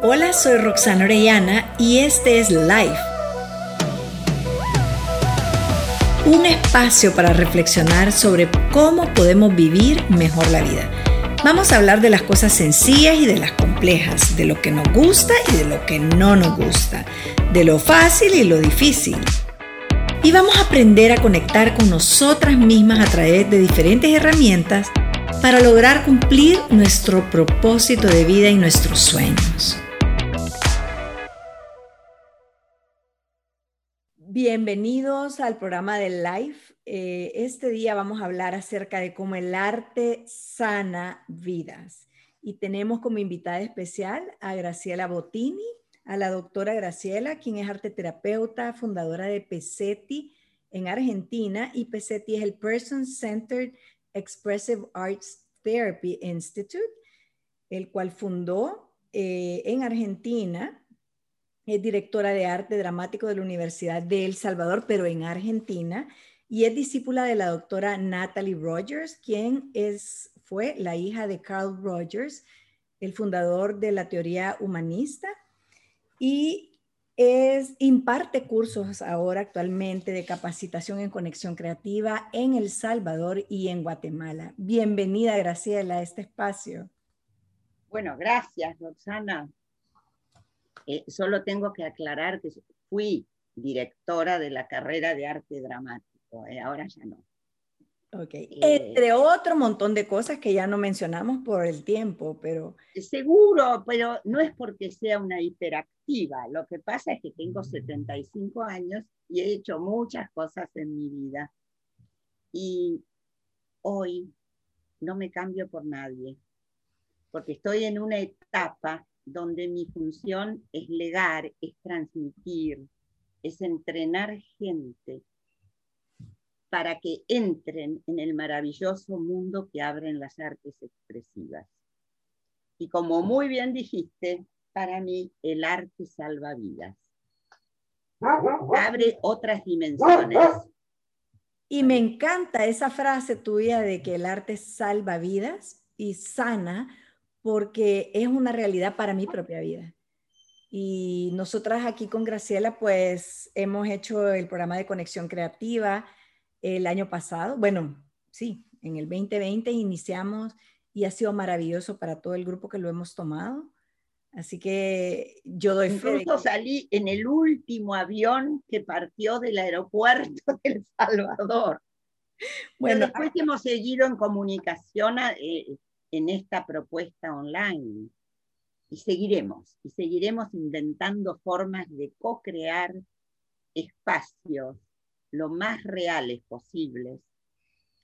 Hola, soy Roxana Orellana y este es Life. Un espacio para reflexionar sobre cómo podemos vivir mejor la vida. Vamos a hablar de las cosas sencillas y de las complejas, de lo que nos gusta y de lo que no nos gusta, de lo fácil y lo difícil. Y vamos a aprender a conectar con nosotras mismas a través de diferentes herramientas para lograr cumplir nuestro propósito de vida y nuestros sueños. Bienvenidos al programa de Life. Eh, este día vamos a hablar acerca de cómo el arte sana vidas. Y tenemos como invitada especial a Graciela Bottini, a la doctora Graciela, quien es arte terapeuta, fundadora de PESETI en Argentina. Y PESETI es el Person Centered Expressive Arts Therapy Institute, el cual fundó eh, en Argentina es directora de arte dramático de la Universidad de El Salvador, pero en Argentina, y es discípula de la doctora Natalie Rogers, quien es, fue la hija de Carl Rogers, el fundador de la teoría humanista, y es, imparte cursos ahora actualmente de capacitación en conexión creativa en El Salvador y en Guatemala. Bienvenida, Graciela, a este espacio. Bueno, gracias, Roxana. Eh, solo tengo que aclarar que fui directora de la carrera de arte dramático, eh, ahora ya no. Ok, eh, entre otro montón de cosas que ya no mencionamos por el tiempo, pero... Seguro, pero no es porque sea una hiperactiva, lo que pasa es que tengo 75 años y he hecho muchas cosas en mi vida. Y hoy no me cambio por nadie, porque estoy en una etapa donde mi función es legar, es transmitir, es entrenar gente para que entren en el maravilloso mundo que abren las artes expresivas. Y como muy bien dijiste, para mí el arte salva vidas. Abre otras dimensiones. Y me encanta esa frase tuya de que el arte salva vidas y sana, porque es una realidad para mi propia vida. Y nosotras aquí con Graciela, pues hemos hecho el programa de conexión creativa el año pasado. Bueno, sí, en el 2020 iniciamos y ha sido maravilloso para todo el grupo que lo hemos tomado. Así que yo doy Incluso salí en el último avión que partió del aeropuerto de El Salvador. Bueno, después hemos seguido en comunicación eh, en esta propuesta online. Y seguiremos, y seguiremos inventando formas de co-crear espacios lo más reales posibles,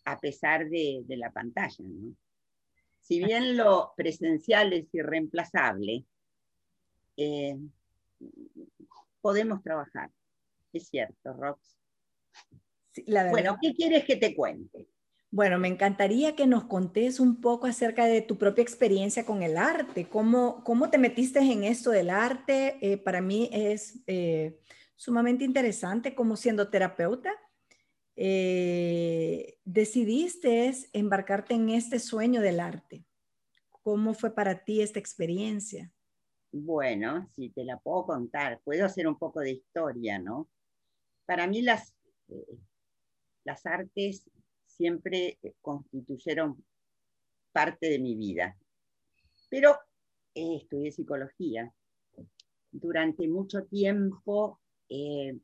a pesar de, la pantalla. Si bien lo presencial es irreemplazable, eh, podemos trabajar. Es cierto, Rox. bueno, ¿qué quieres que te cuente? Bueno, me encantaría que nos contes un poco acerca de tu propia experiencia con el arte. ¿Cómo, cómo te metiste en esto del arte? Eh, para mí es eh, sumamente interesante como siendo terapeuta. Eh, decidiste embarcarte en este sueño del arte. ¿Cómo fue para ti esta experiencia? Bueno, si te la puedo contar, puedo hacer un poco de historia, ¿no? Para mí las, las artes siempre eh, constituyeron parte de mi vida. Pero eh, estudié psicología. Durante mucho tiempo eh,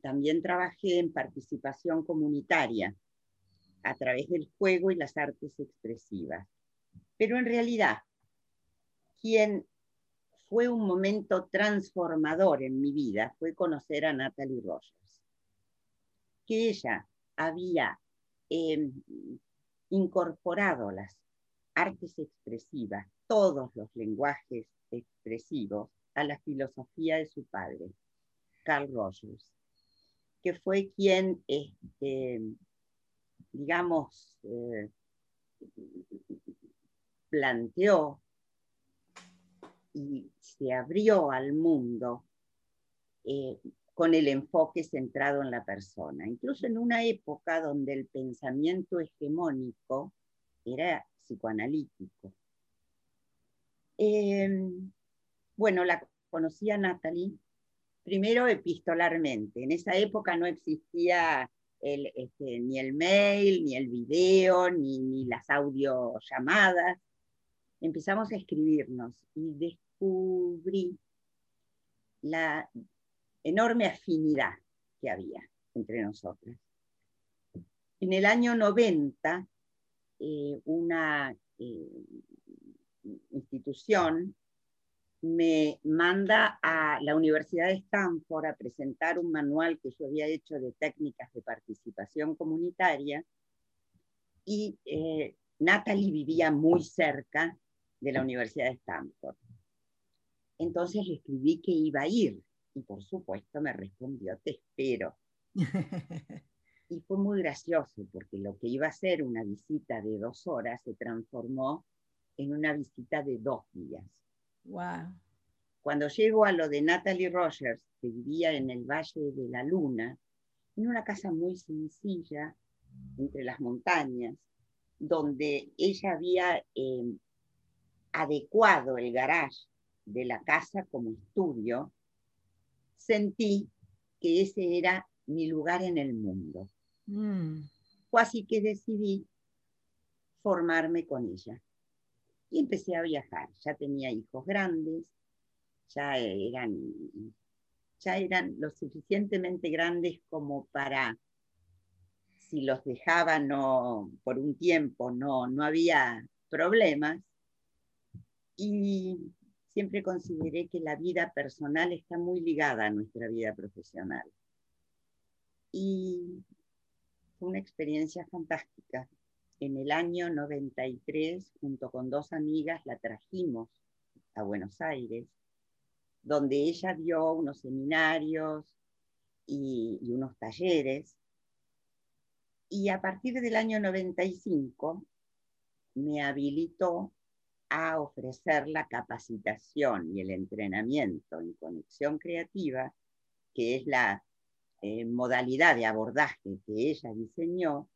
también trabajé en participación comunitaria a través del juego y las artes expresivas. Pero en realidad, quien fue un momento transformador en mi vida fue conocer a Natalie Rogers, que ella había Em, incorporado las artes expresivas, todos los lenguajes expresivos, a la filosofía de su padre, Carl Rogers, que fue quien, este, digamos, eh, planteó y se abrió al mundo eh, con el enfoque centrado en la persona. Incluso en una época donde el pensamiento hegemónico era psicoanalítico. Em, bueno, la conocí a Natalie primero epistolarmente. En esa época no existía este, ni el mail, ni el video, ni, ni las audiollamadas. Empezamos a escribirnos y descubrí la enorme afinidad que había entre nosotras. En el año 90, eh, una eh, institución me manda a la Universidad de Stanford a presentar un manual que yo había hecho de técnicas de participación comunitaria y eh, Natalie vivía muy cerca de la Universidad de Stanford. Entonces escribí que iba a ir y por supuesto me respondió, te espero. y fue muy gracioso porque lo que iba a ser una visita de dos horas se transformó en una visita de dos días. Wow. Cuando llego a lo de Natalie Rogers, que vivía en el Valle de la Luna, en una casa muy sencilla, entre las montañas, donde ella había eh, adecuado el garage de la casa como estudio, sentí que ese era mi lugar en el mundo. Mm. Fue así que decidí formarme con ella. Y empecé a viajar. Ya tenía hijos grandes, ya eran, ya eran lo suficientemente grandes como para, si los dejaba no, por un tiempo, no, no había problemas. Y siempre consideré que la vida personal está muy ligada a nuestra vida profesional. Y fue una experiencia fantástica en el año 93, junto con dos amigas, la trajimos a Buenos Aires, donde ella dio unos seminarios y, unos talleres. Y a partir del año 95 me habilitó a ofrecer la capacitación y el entrenamiento en conexión creativa, que es la eh, modalidad de abordaje que ella diseñó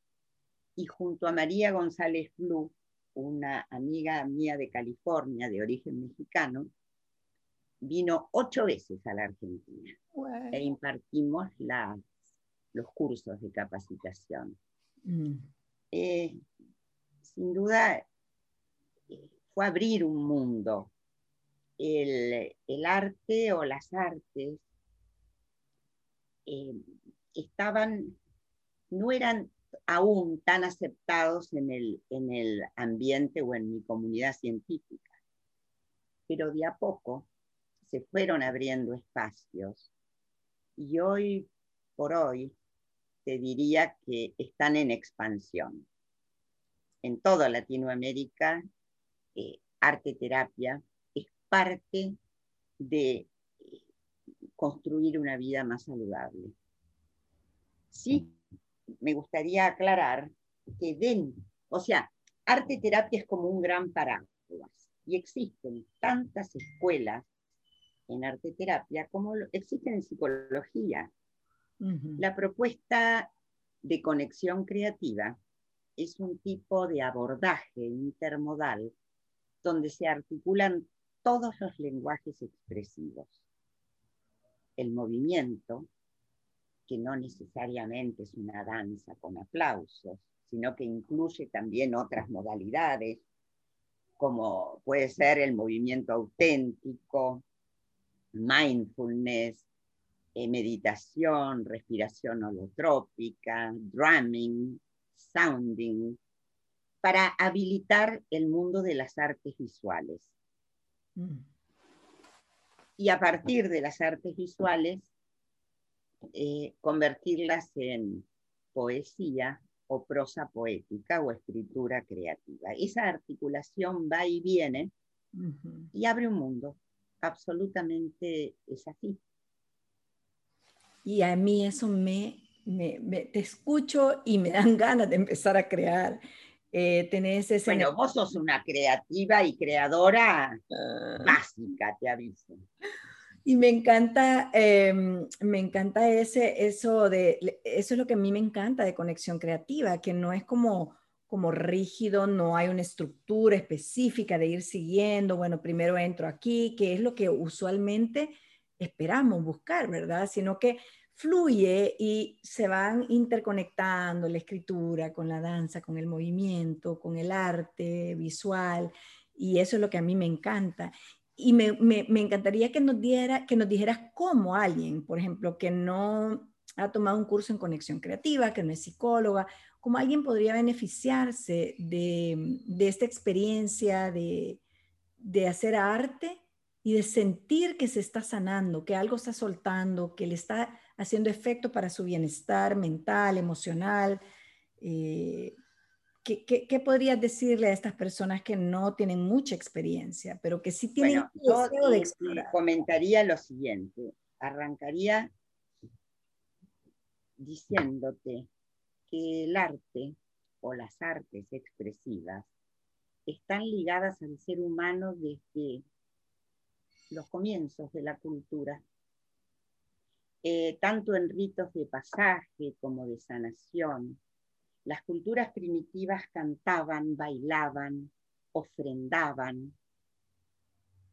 y junto a María González Blue, una amiga mía de California de origen mexicano, vino ocho veces a la Argentina e impartimos los cursos de capacitación. Mm. Eh, sin duda, fue abrir un mundo. El, arte o las artes eh, estaban, no eran aún tan aceptados en el, en el ambiente o en mi comunidad científica. Pero de a poco se fueron abriendo espacios y hoy por hoy te diría que están en expansión. En toda Latinoamérica, eh, arte terapia es parte de eh, construir una vida más saludable. Sí me gustaría aclarar que den, o sea, arte terapia es como un gran paraguas y existen tantas escuelas en arte terapia como existen en psicología. La propuesta de conexión creativa es un tipo de abordaje intermodal donde se articulan todos los lenguajes expresivos. El movimiento, que no necesariamente es una danza con aplausos, sino que incluye también otras modalidades, como puede ser el movimiento auténtico, mindfulness, eh, meditación, respiración holotrópica, drumming, sounding, para habilitar el mundo de las artes visuales. Mm. Y a partir de las artes visuales, eh, convertirlas en poesía o prosa poética o escritura creativa. Esa articulación va y viene y abre un mundo. Absolutamente es así. Y a mí eso me, te escucho y me dan ganas de empezar a crear. Eh, tenés ese... Bueno, vos sos una creativa y creadora ah. básica, te aviso. Y me encanta, em, me encanta ese, eso de, eso es lo que a mí me encanta de conexión creativa, que no es como, como rígido, no hay una estructura específica de ir siguiendo, bueno, primero entro aquí, que es lo que usualmente esperamos buscar, ¿verdad? Sino que fluye y se van interconectando la escritura con la danza, con el movimiento, con el arte visual, y eso es lo que a mí me encanta. Y me, encantaría que nos, diera, que nos dijeras cómo alguien, por ejemplo, que no ha tomado un curso en conexión creativa, que no es psicóloga, cómo alguien podría beneficiarse de, esta experiencia de, de hacer arte y de sentir que se está sanando, que algo está soltando, que le está haciendo efecto para su bienestar mental, emocional. Eh, ¿qué, podrías decirle a estas personas que no tienen mucha experiencia, pero que sí tienen bueno, deseo de explorar? Comentaría lo siguiente, arrancaría diciéndote que el arte o las artes expresivas están ligadas al ser humano desde los comienzos de la cultura, eh, tanto en ritos de pasaje como de sanación. Las culturas primitivas cantaban, bailaban, ofrendaban,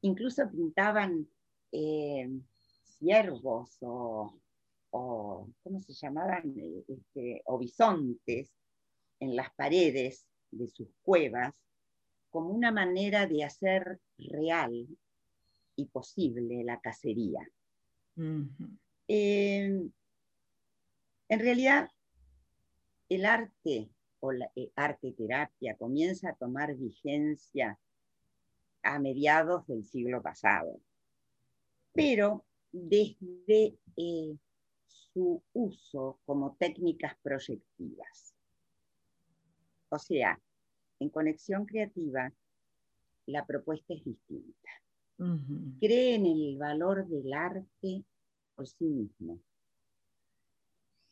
incluso pintaban eh, ciervos o, ¿cómo se llamaban? Este, bisontes en las paredes de sus cuevas como una manera de hacer real y posible la cacería. En realidad, el arte o la eh, arte terapia comienza a tomar vigencia a mediados del siglo pasado, pero desde eh, su uso como técnicas proyectivas. O sea, en conexión creativa, la propuesta es distinta. Cree en el valor del arte por sí mismo.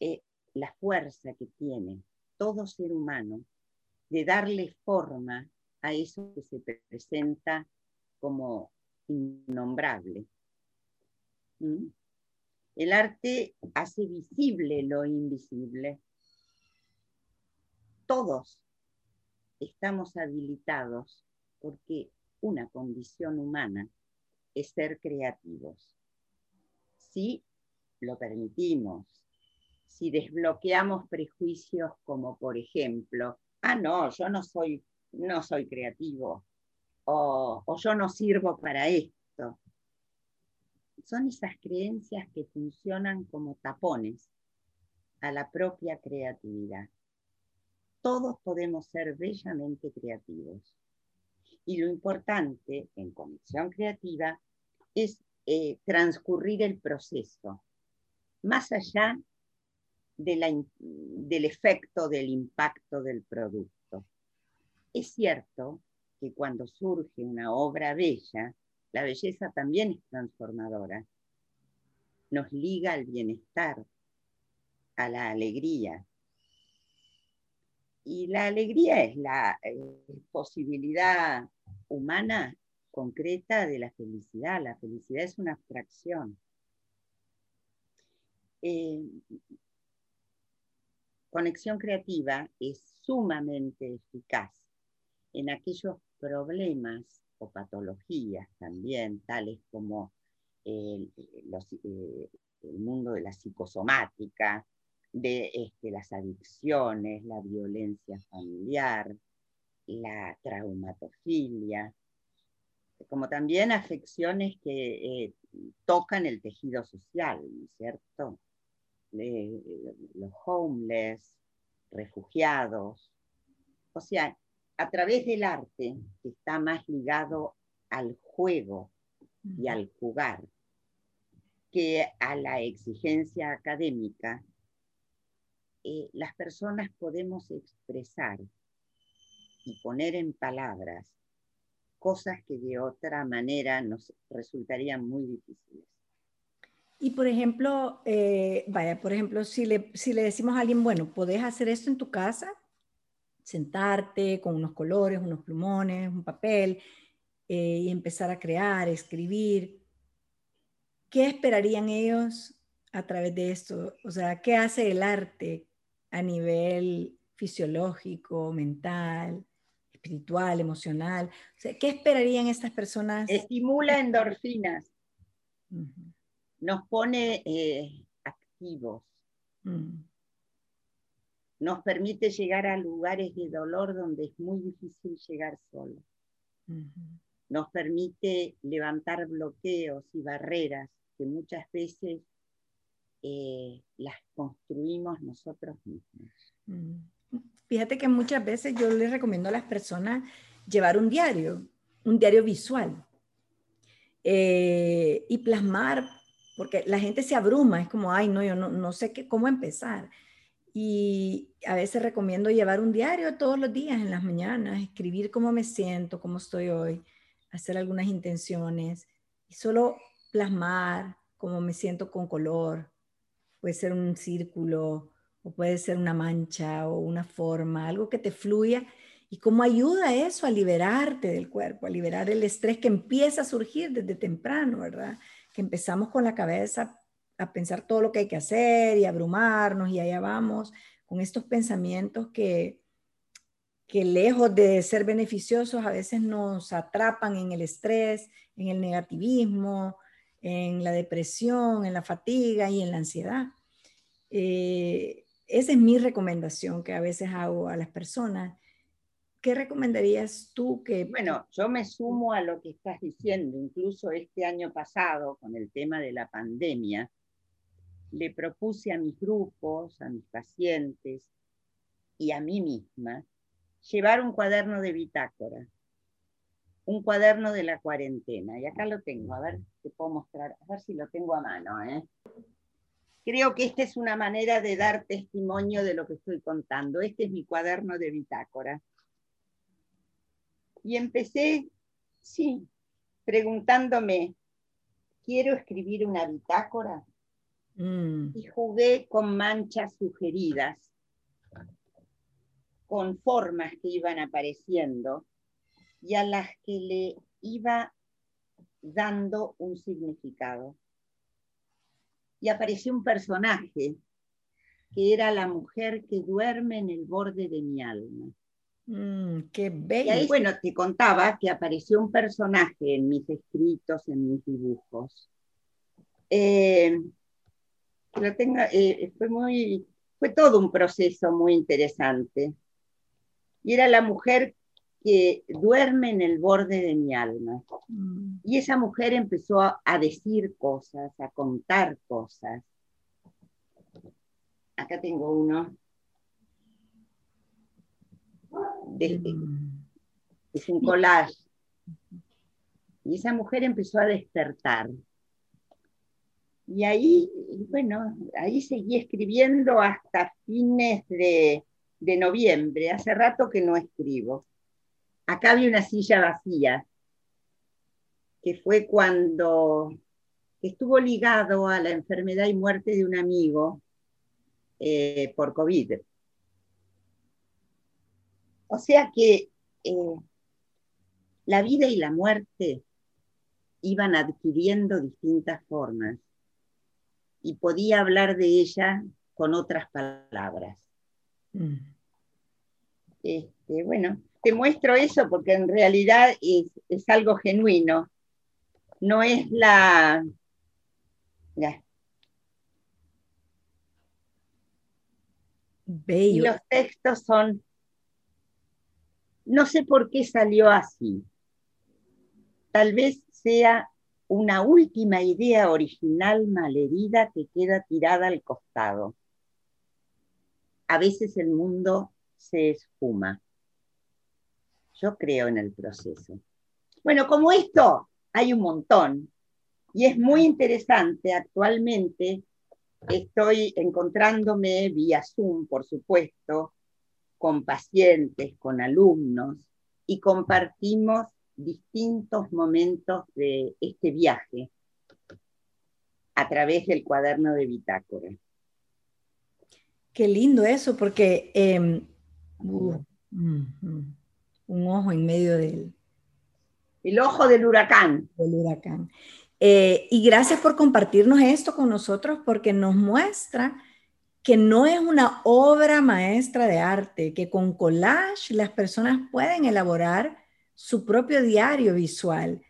Eh, la fuerza que tiene todo ser humano de darle forma a eso que se presenta como innombrable. ¿Mm? El arte hace visible lo invisible. Todos estamos habilitados porque una condición humana es ser creativos. Si lo permitimos, si desbloqueamos prejuicios como por ejemplo, ah, no, yo no soy, no soy creativo, o, o yo no sirvo para esto. Son esas creencias que funcionan como tapones a la propia creatividad. Todos podemos ser bellamente creativos. Y lo importante en conexión creativa es eh, transcurrir el proceso, más allá del efecto del impacto del producto. Es cierto que cuando surge una obra bella, la belleza también es transformadora. Nos liga al bienestar, a la alegría. Y la alegría es la eh, posibilidad humana concreta de la felicidad. La felicidad es una abstracción. Eh, conexión creativa es sumamente eficaz en aquellos problemas o patologías también, tales como el, eh, el mundo de la psicosomática, de este, las adicciones, la violencia familiar, la traumatofilia, como también afecciones que eh, tocan el tejido social, ¿cierto? los homeless, refugiados. O sea, a través del arte, que está más ligado al juego y al jugar, que a la exigencia académica, eh, las personas podemos expresar y poner en palabras cosas que de otra manera nos resultarían muy difíciles. Y por ejemplo, eh, vaya, por ejemplo, si le, si le decimos a alguien, bueno, podés hacer esto en tu casa, sentarte con unos colores, unos plumones, un papel, eh, y empezar a crear, escribir, ¿qué esperarían ellos a través de esto? O sea, ¿qué hace el arte a nivel fisiológico, mental, espiritual, emocional. ¿Qué esperarían estas personas? Estimula endorfinas. Nos pone eh, activos. Mm. Nos permite llegar a lugares de dolor donde es muy difícil llegar solo. Nos permite levantar bloqueos y barreras que muchas veces eh, las construimos nosotros mismos. Fíjate que muchas veces yo les recomiendo a las personas llevar un diario, un diario visual, eh, y plasmar, porque la gente se abruma, es como, ay, no, yo no, no sé qué, cómo empezar. Y a veces recomiendo llevar un diario todos los días en las mañanas, escribir cómo me siento, cómo estoy hoy, hacer algunas intenciones y solo plasmar cómo me siento con color. Puede ser un círculo, o puede ser una mancha o una forma, algo que te fluya y cómo ayuda eso a liberarte del cuerpo, a liberar el estrés que empieza a surgir desde temprano, ¿verdad? Que empezamos con la cabeza a pensar todo lo que hay que hacer y abrumarnos y allá vamos con estos pensamientos que, que lejos de ser beneficiosos a veces nos atrapan en el estrés, en el negativismo, en la depresión, en la fatiga y en la ansiedad. Eh, esa es mi recomendación que a veces hago a las personas. ¿Qué recomendarías tú que... Bueno, yo me sumo a lo que estás diciendo. Incluso este año pasado, con el tema de la pandemia, le propuse a mis grupos, a mis pacientes y a mí misma llevar un cuaderno de bitácora, un cuaderno de la cuarentena. Y acá lo tengo, a ver, te puedo mostrar, a ver si lo tengo a mano. ¿eh? Creo que esta es una manera de dar testimonio de lo que estoy contando. Este es mi cuaderno de bitácora. Y empecé, sí, preguntándome, ¿quiero escribir una bitácora? Mm. Y jugué con manchas sugeridas, con formas que iban apareciendo y a las que le iba dando un significado y apareció un personaje que era la mujer que duerme en el borde de mi alma. Mm, qué bello. Y bueno, te contaba que apareció un personaje en mis escritos, en mis dibujos. Eh, lo eh, fue, muy, fue todo un proceso muy interesante. Y era la mujer que duerme en el borde de mi alma. Mm. Y esa mujer empezó a, decir cosas, a contar cosas. Acá tengo uno. Este, mm. Es un collage. Y esa mujer empezó a despertar. Y ahí, bueno, ahí seguí escribiendo hasta fines de, de noviembre. Hace rato que no escribo. Acá había una silla vacía, que fue cuando estuvo ligado a la enfermedad y muerte de un amigo eh, por COVID. O sea que eh, la vida y la muerte iban adquiriendo distintas formas y podía hablar de ella con otras palabras. Mm. Este, bueno, te muestro eso porque en realidad es, algo genuino. No es la... Y los textos son... No sé por qué salió así. Tal vez sea una última idea original malherida que queda tirada al costado. A veces el mundo se esfuma. Yo creo en el proceso. Bueno, como esto hay un montón y es muy interesante actualmente. Estoy encontrándome vía Zoom, por supuesto, con pacientes, con alumnos y compartimos distintos momentos de este viaje a través del cuaderno de bitácora. Qué lindo eso, porque em, uh, un ojo en medio del... El ojo del huracán. Del huracán. Eh, y gracias por compartirnos esto con nosotros porque nos muestra que no es una obra maestra de arte, que con collage las personas pueden elaborar su propio diario visual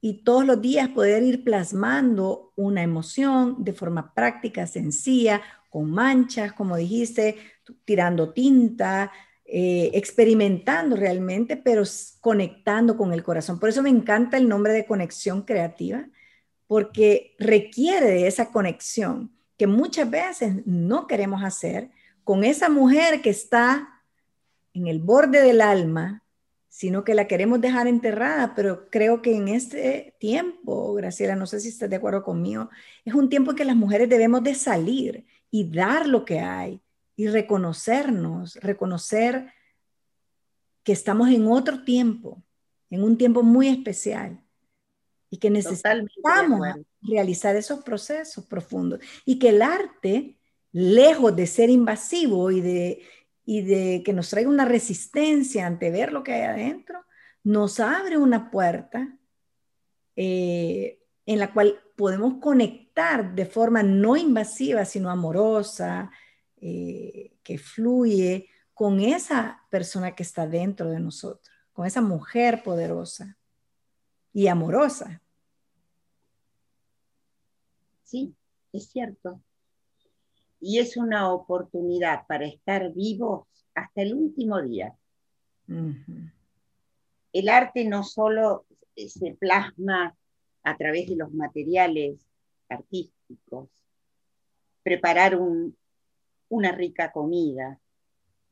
y todos los días poder ir plasmando una emoción de forma práctica, sencilla, con manchas, como dijiste, tirando tinta, eh, experimentando realmente, pero conectando con el corazón. Por eso me encanta el nombre de conexión creativa, porque requiere de esa conexión que muchas veces no queremos hacer con esa mujer que está en el borde del alma, sino que la queremos dejar enterrada, pero creo que en este tiempo, Graciela, no sé si estás de acuerdo conmigo, es un tiempo en que las mujeres debemos de salir y dar lo que hay y reconocernos, reconocer que estamos en otro tiempo, en un tiempo muy especial y que necesitamos realizar esos procesos profundos y que el arte, lejos de ser invasivo y de, y de que nos traiga una resistencia ante ver lo que hay adentro, nos abre una puerta eh, en la cual podemos conectar de forma no invasiva, sino amorosa, eh, que fluye con esa persona que está dentro de nosotros, con esa mujer poderosa y amorosa. Sí, es cierto. Y es una oportunidad para estar vivos hasta el último día. El arte no solo se plasma a través de los materiales artísticos, preparar una rica comida,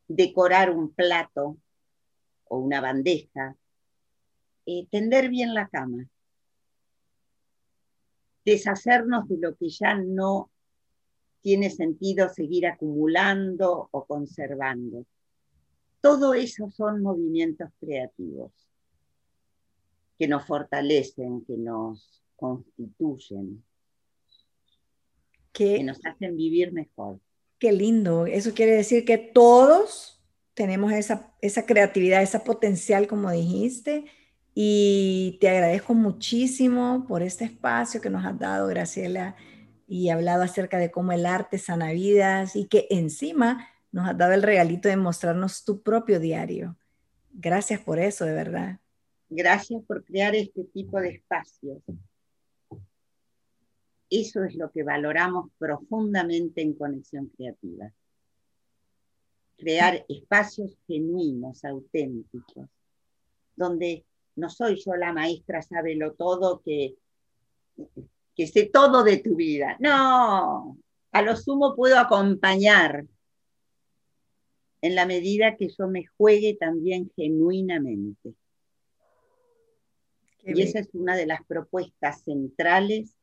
decorar un plato o una bandeja, eh, tender bien la cama, deshacernos de lo que ya no tiene sentido seguir acumulando o conservando. Todo eso son movimientos creativos que nos fortalecen, que nos constituyen, que nos hacen vivir mejor. Qué lindo. Eso quiere decir que todos tenemos esa, esa creatividad, esa potencial, como dijiste, y te agradezco muchísimo por este espacio que nos has dado, Graciela, y hablado acerca de cómo el arte sana vidas y que encima nos has dado el regalito de mostrarnos tu propio diario. Gracias por eso, de verdad. Gracias por crear este tipo de espacios. Eso es lo que valoramos profundamente en Conexión Creativa. Crear espacios genuinos, auténticos, donde no soy yo la maestra, sábelo todo, que, que sé todo de tu vida. No, a lo sumo puedo acompañar en la medida que yo me juegue también genuinamente. y esa es una de las propuestas centrales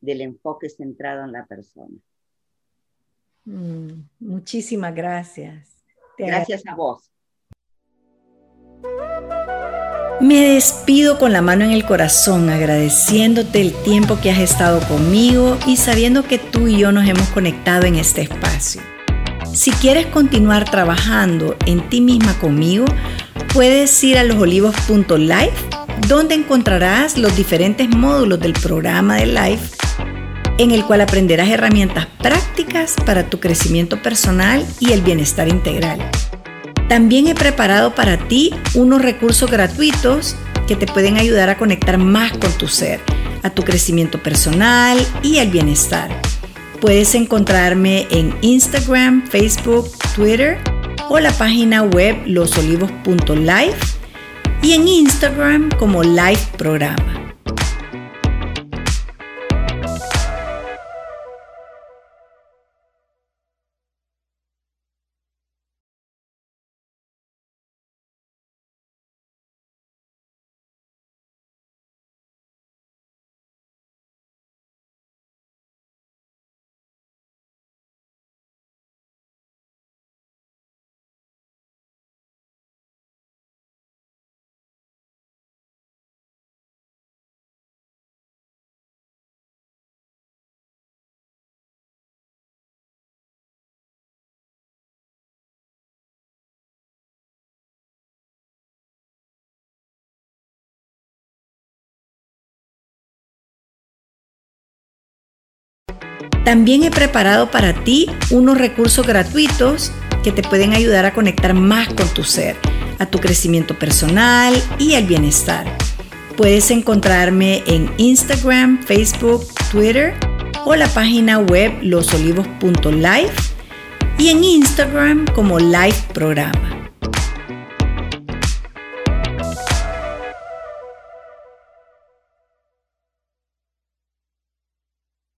del enfoque centrado en la persona. Mm, muchísimas gracias. gracias a vos. Me despido con la mano en el corazón, agradeciéndote el tiempo que has estado conmigo y sabiendo que tú y yo nos hemos conectado en este espacio. Si quieres continuar trabajando en ti misma conmigo, puedes ir a losolivos.life, donde encontrarás los diferentes módulos del programa de Life, en el cual aprenderás herramientas prácticas para tu crecimiento personal y el bienestar integral. También he preparado para ti unos recursos gratuitos que te pueden ayudar a conectar más con tu ser, a tu crecimiento personal y al bienestar. Puedes encontrarme en Instagram, Facebook, Twitter o la página web losolivos.life y en Instagram como Live Programa. También he preparado para ti unos recursos gratuitos que te pueden ayudar a conectar más con tu ser, a tu crecimiento personal y al bienestar. Puedes encontrarme en Instagram, Facebook, Twitter o la página web losolivos.life y en Instagram como Live Programa.